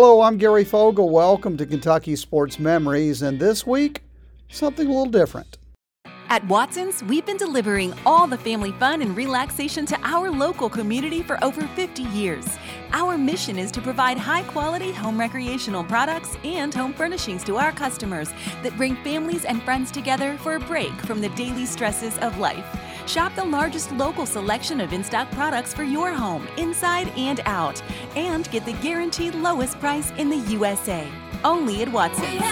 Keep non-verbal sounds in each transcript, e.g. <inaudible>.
Hello, I'm Gary Fogle. Welcome to Kentucky Sports Memories, and this week, something a little different. At Watson's, we've been delivering all the family fun and relaxation to our local community for over 50 years. Our mission is to provide high quality home recreational products and home furnishings to our customers that bring families and friends together for a break from the daily stresses of life. Shop the largest local selection of in stock products for your home, inside and out, and get the guaranteed lowest price in the USA. Only at Watson's.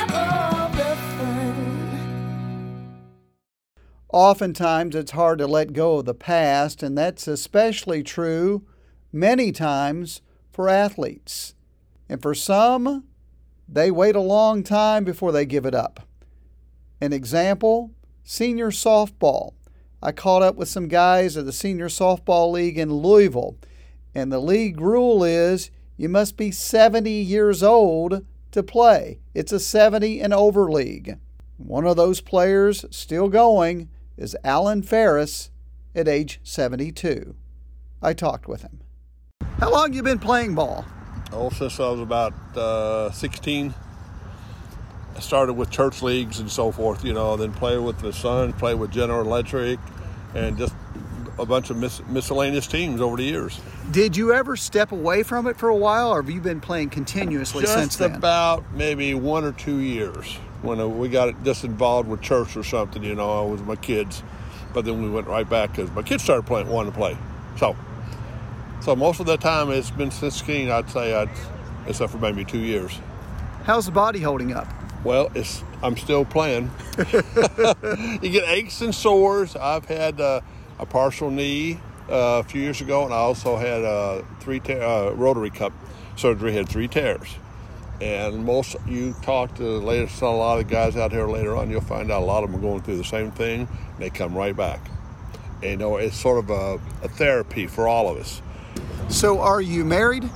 Oftentimes, it's hard to let go of the past, and that's especially true many times for athletes. And for some, they wait a long time before they give it up. An example senior softball. I caught up with some guys at the Senior Softball League in Louisville, and the league rule is you must be 70 years old to play. It's a 70 and over league. One of those players still going is Alan Ferris at age 72. I talked with him. How long you been playing ball? Oh, since I was about uh, 16. I started with church leagues and so forth, you know, then play with the Sun, play with General Electric, and just a bunch of mis- miscellaneous teams over the years. Did you ever step away from it for a while, or have you been playing continuously just since then? about maybe one or two years when uh, we got just involved with church or something, you know, with my kids. But then we went right back because my kids started playing, wanting to play. So, so most of the time it's been since skiing. I'd say I'd, except for maybe two years. How's the body holding up? Well, it's I'm still playing. <laughs> you get aches and sores. I've had uh, a partial knee uh, a few years ago, and I also had a three te- uh, rotary cup surgery. Had three tears, and most you talk to the latest a lot of guys out here later on, you'll find out a lot of them are going through the same thing. And they come right back. And, you know, it's sort of a, a therapy for all of us. So, are you married?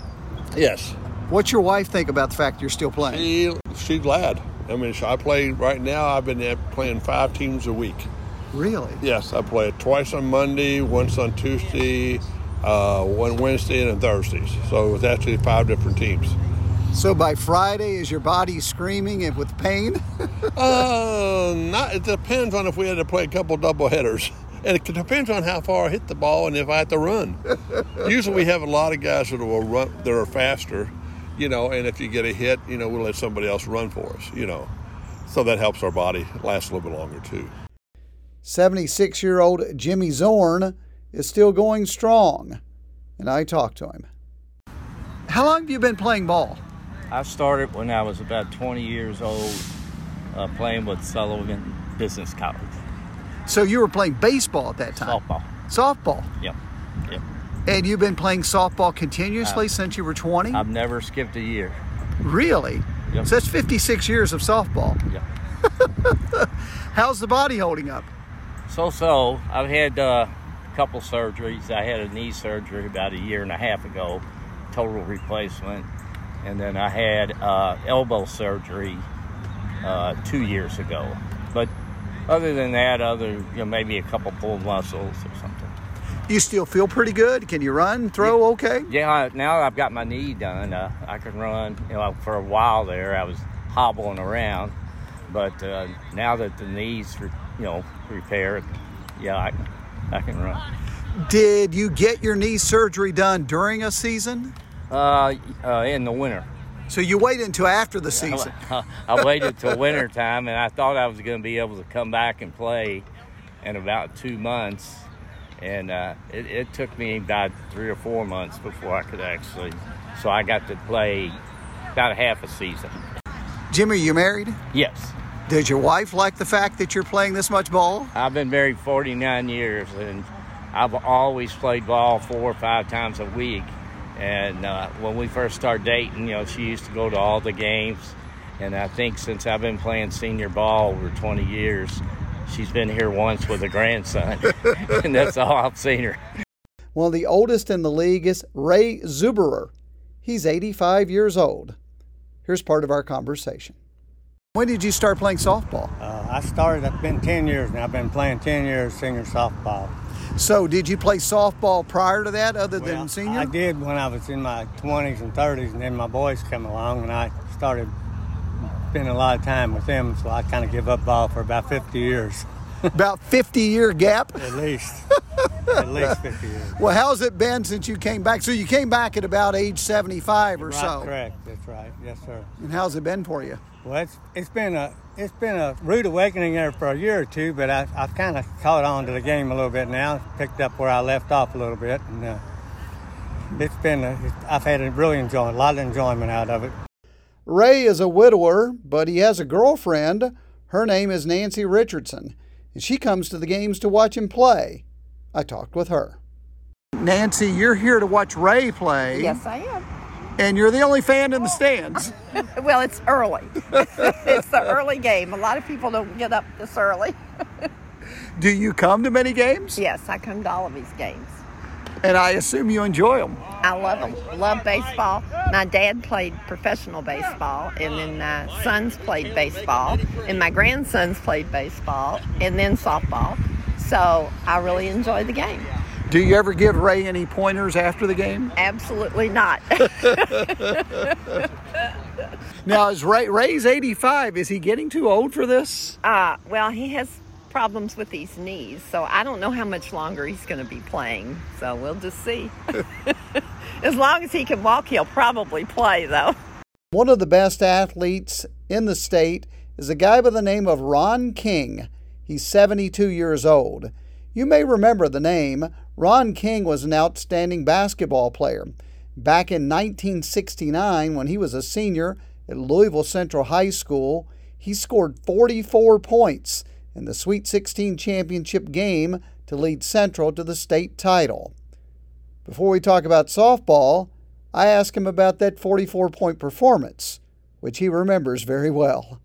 Yes. What's your wife think about the fact you're still playing? She, she's glad. I mean, I play right now. I've been playing five teams a week. Really? Yes, I play twice on Monday, once on Tuesday, uh, one Wednesday, and Thursdays. So it's actually five different teams. So by Friday, is your body screaming and with pain? <laughs> uh, not. It depends on if we had to play a couple double headers. <laughs> And it depends on how far I hit the ball and if I have to run. Usually, we have a lot of guys that will run that are faster, you know. And if you get a hit, you know, we'll let somebody else run for us, you know. So that helps our body last a little bit longer too. 76 year old Jimmy Zorn is still going strong, and I talked to him. How long have you been playing ball? I started when I was about 20 years old, uh, playing with Sullivan Business College. So you were playing baseball at that time? Softball. Softball? Yep. And you've been playing softball continuously uh, since you were 20? I've never skipped a year. Really? Yep. So that's 56 years of softball. Yep. <laughs> How's the body holding up? So so. I've had uh, a couple surgeries. I had a knee surgery about a year and a half ago, total replacement. And then I had uh, elbow surgery uh, two years ago. But other than that, other you know, maybe a couple pulled muscles or something. You still feel pretty good? Can you run, throw, yeah. okay? Yeah, now I've got my knee done. Uh, I can run. You know, for a while there, I was hobbling around, but uh, now that the knees, are, you know, repaired, yeah, I, I can run. Did you get your knee surgery done during a season? Uh, uh in the winter. So you waited until after the <laughs> season? I, <laughs> I waited till winter time, and I thought I was going to be able to come back and play in about two months. And uh, it, it, took me about three or four months before I could actually. So I got to play about a half a season. Jimmy, you married? Yes. Does your wife like the fact that you're playing this much ball? I've been married 49 years, and I've always played ball four or five times a week. And uh, when we first started dating, you know, she used to go to all the games. And I think since I've been playing senior ball over 20 years, she's been here once with a grandson. <laughs> and that's all I've seen her. One of the oldest in the league is Ray Zuberer. He's 85 years old. Here's part of our conversation. When did you start playing softball? Uh, I started, I've been 10 years now. I've been playing 10 years senior softball. So, did you play softball prior to that, other Well, than senior? I did when I was in my 20s and 30s, and then my boys come along, and I started spending a lot of time with them. So I kind of give up ball for about 50 years, <laughs> About 50 year gap. at least. <laughs> at least 50 years. Well, how's it been since you came back? So, you came back at about age 75 or Right, so. correct. That's right. Yes, sir. And how's it been for you? Well, it's, it's been a it's been a rude awakening there for a year or two, but I, I've kind of caught on to the game a little bit now. Picked up where I left off a little bit, and uh, it's been a, I've had a really enjoy a lot of enjoyment out of it. Ray is a widower, but he has a girlfriend. Her name is Nancy Richardson, and she comes to the games to watch him play. I talked with her. Nancy, you're here to watch Ray play. Yes, I am. And you're the only fan in the stands. <laughs> Well, it's early. <laughs> it's the early game. A lot of people don't get up this early. <laughs> Do you come to many games? Yes, I come to all of these games. And I assume you enjoy them. I love them. Love baseball. My dad played professional baseball, and then my sons played baseball, and my grandsons played baseball, and then softball. So I really enjoy the game. Do you ever give Ray any pointers after the game? Absolutely not. <laughs> Now, is Ray Ray's 85? Is he getting too old for this? Uh, well, he has problems with his knees, so I don't know how much longer he's going to be playing. So we'll just see. <laughs> as long as he can walk, he'll probably play, though. One of the best athletes in the state is a guy by the name of Ron King. He's 72 years old. You may remember the name. Ron King was an outstanding basketball player. Back in 1969, when he was a senior at Louisville Central High School, he scored 44 points in the Sweet 16 championship game to lead Central to the state title. Before we talk about softball, I asked him about that 44 point performance, which he remembers very well.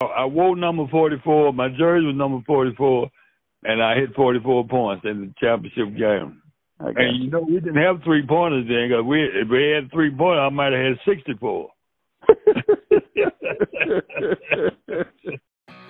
I wore number 44. My jersey was number 44, and I hit 44 points in the championship game. And you know, we didn't have three pointers then because we, if we had three pointers, I might have had 64. <laughs>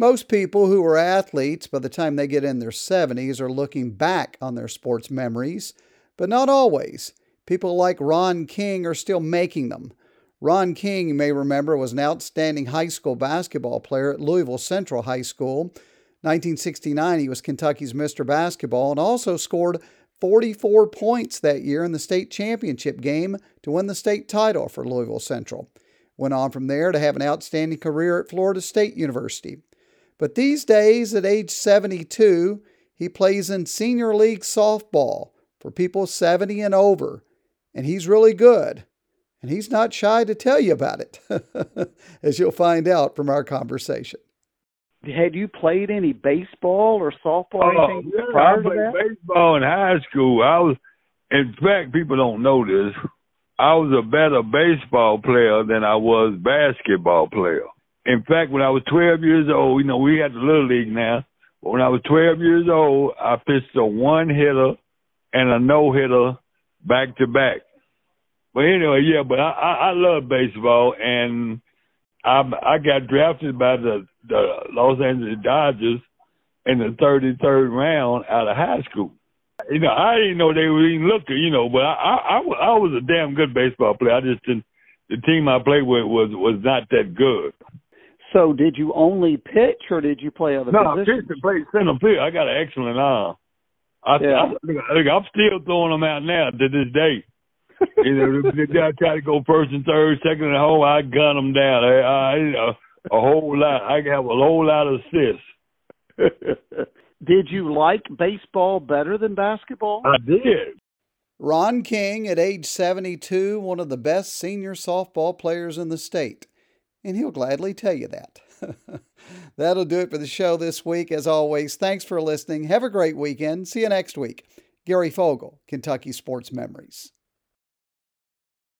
Most people who are athletes by the time they get in their 70s are looking back on their sports memories, but not always. People like Ron King are still making them. Ron King, you may remember, was an outstanding high school basketball player at Louisville Central High School. 1969, he was Kentucky's Mr. Basketball and also scored 44 points that year in the state championship game to win the state title for Louisville Central. Went on from there to have an outstanding career at Florida State University. But these days, at age 72, he plays in senior league softball for people 70 and over, and he's really good. And he's not shy to tell you about it, <laughs> as you'll find out from our conversation. Had you played any baseball or softball or Oh, anything yeah, prior I to played that? baseball in high school. I was, in fact, people don't know this. I was a better baseball player than I was basketball player. In fact, when I was 12 years old, you know, we had the little league now. But when I was 12 years old, I pitched a one hitter and a no hitter back to back. But anyway, yeah, but I, I, I love baseball and I I got drafted by the the Los Angeles Dodgers in the 33rd round out of high school. You know, I didn't know they were even looking, you know, but I, I, I, I was a damn good baseball player. I just didn't, the team I played with was, was not that good. So did you only pitch or did you play other No, I positions? pitched and played center field. I got an excellent arm. I, Yeah. I, look, I'm still throwing them out now to this day. <laughs> you know, the guy try to go first and third, second and home, I gun them down. I, I, you know, a whole lot. I have a whole lot of assists. <laughs> Did you like baseball better than basketball? I did. Ron King, at age 72, one of the best senior softball players in the state. And he'll gladly tell you that. <laughs> That'll do it for the show this week. As always, thanks for listening. Have a great weekend. See you next week. Gary Fogle, Kentucky Sports Memories.